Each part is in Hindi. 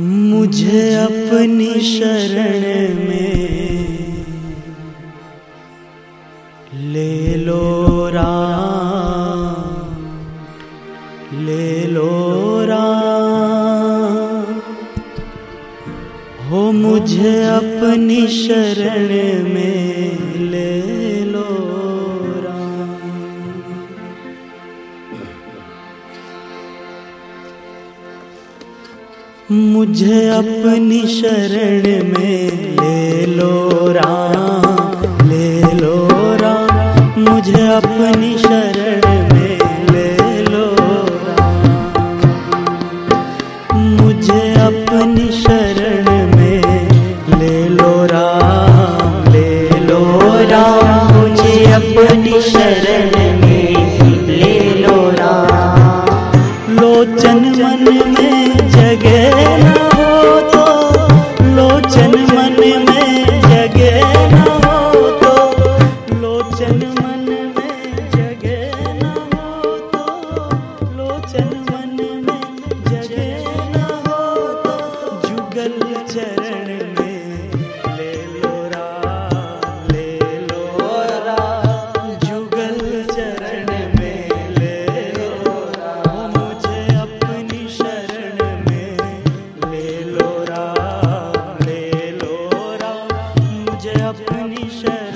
मुझे अपनी शरण में ले लो राम, ले लो राम। हो मुझे अपनी शरण में ले मुझे अपनी शरण में ले लो राम, ले लो राम। मुझे अपनी शरण में ले लो राम। मुझे अपनी शरण में ले लो राम, ले लो राम। मुझे अपनी शरण में ले लो राम। लोचन मन में अपनी शरण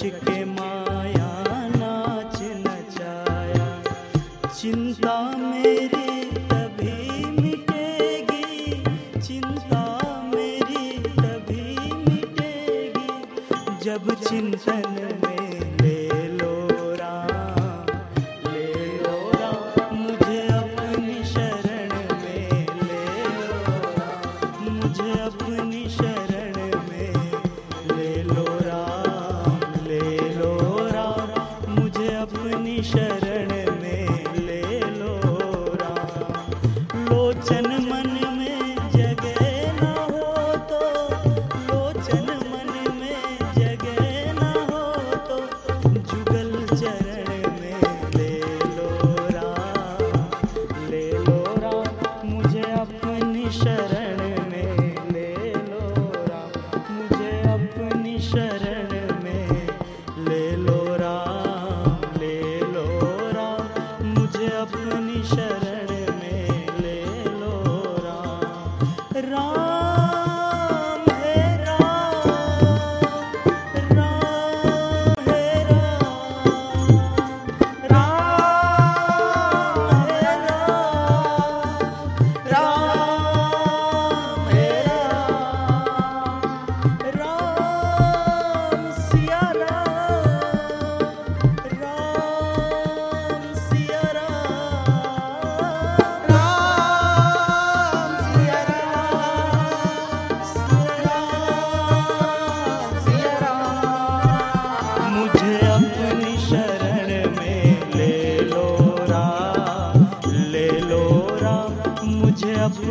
नाच के माया, नाच नचाया। चिंता मेरी तभी मिटेगी, चिंता मेरी तभी मिटेगी। जब चिंतन में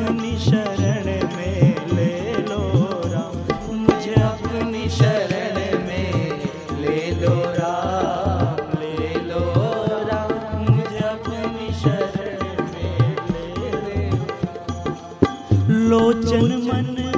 शरण में ले लो राम। मुझे अपनी शरण में ले लो राम, ले लो राम। अपनी शरण में लोचन मन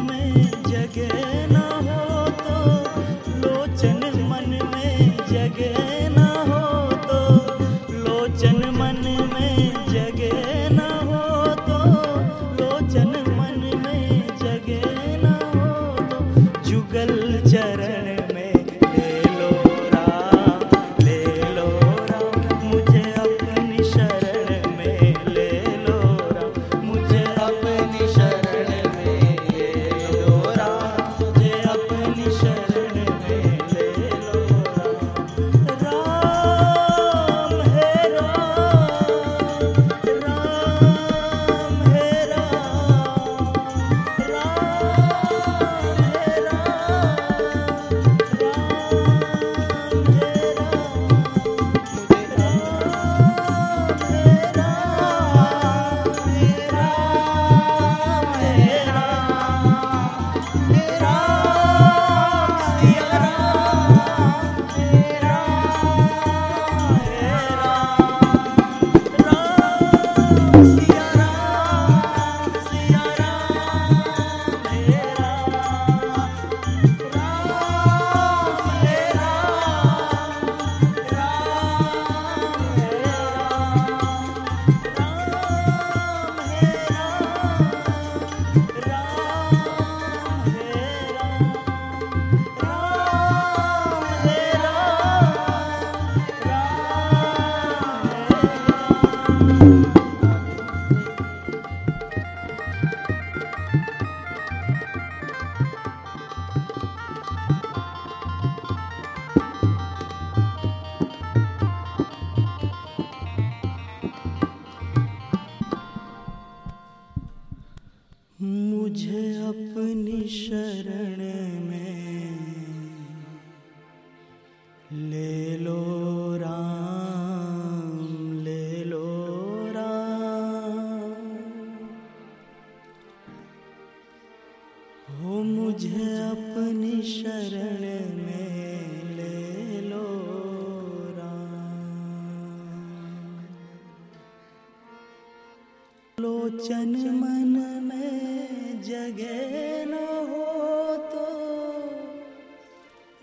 लोचन मन में जगे न हो तो।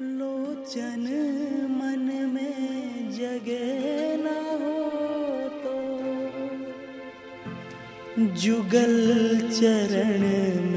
लोचन मन में जगे न हो तो। जुगल चरण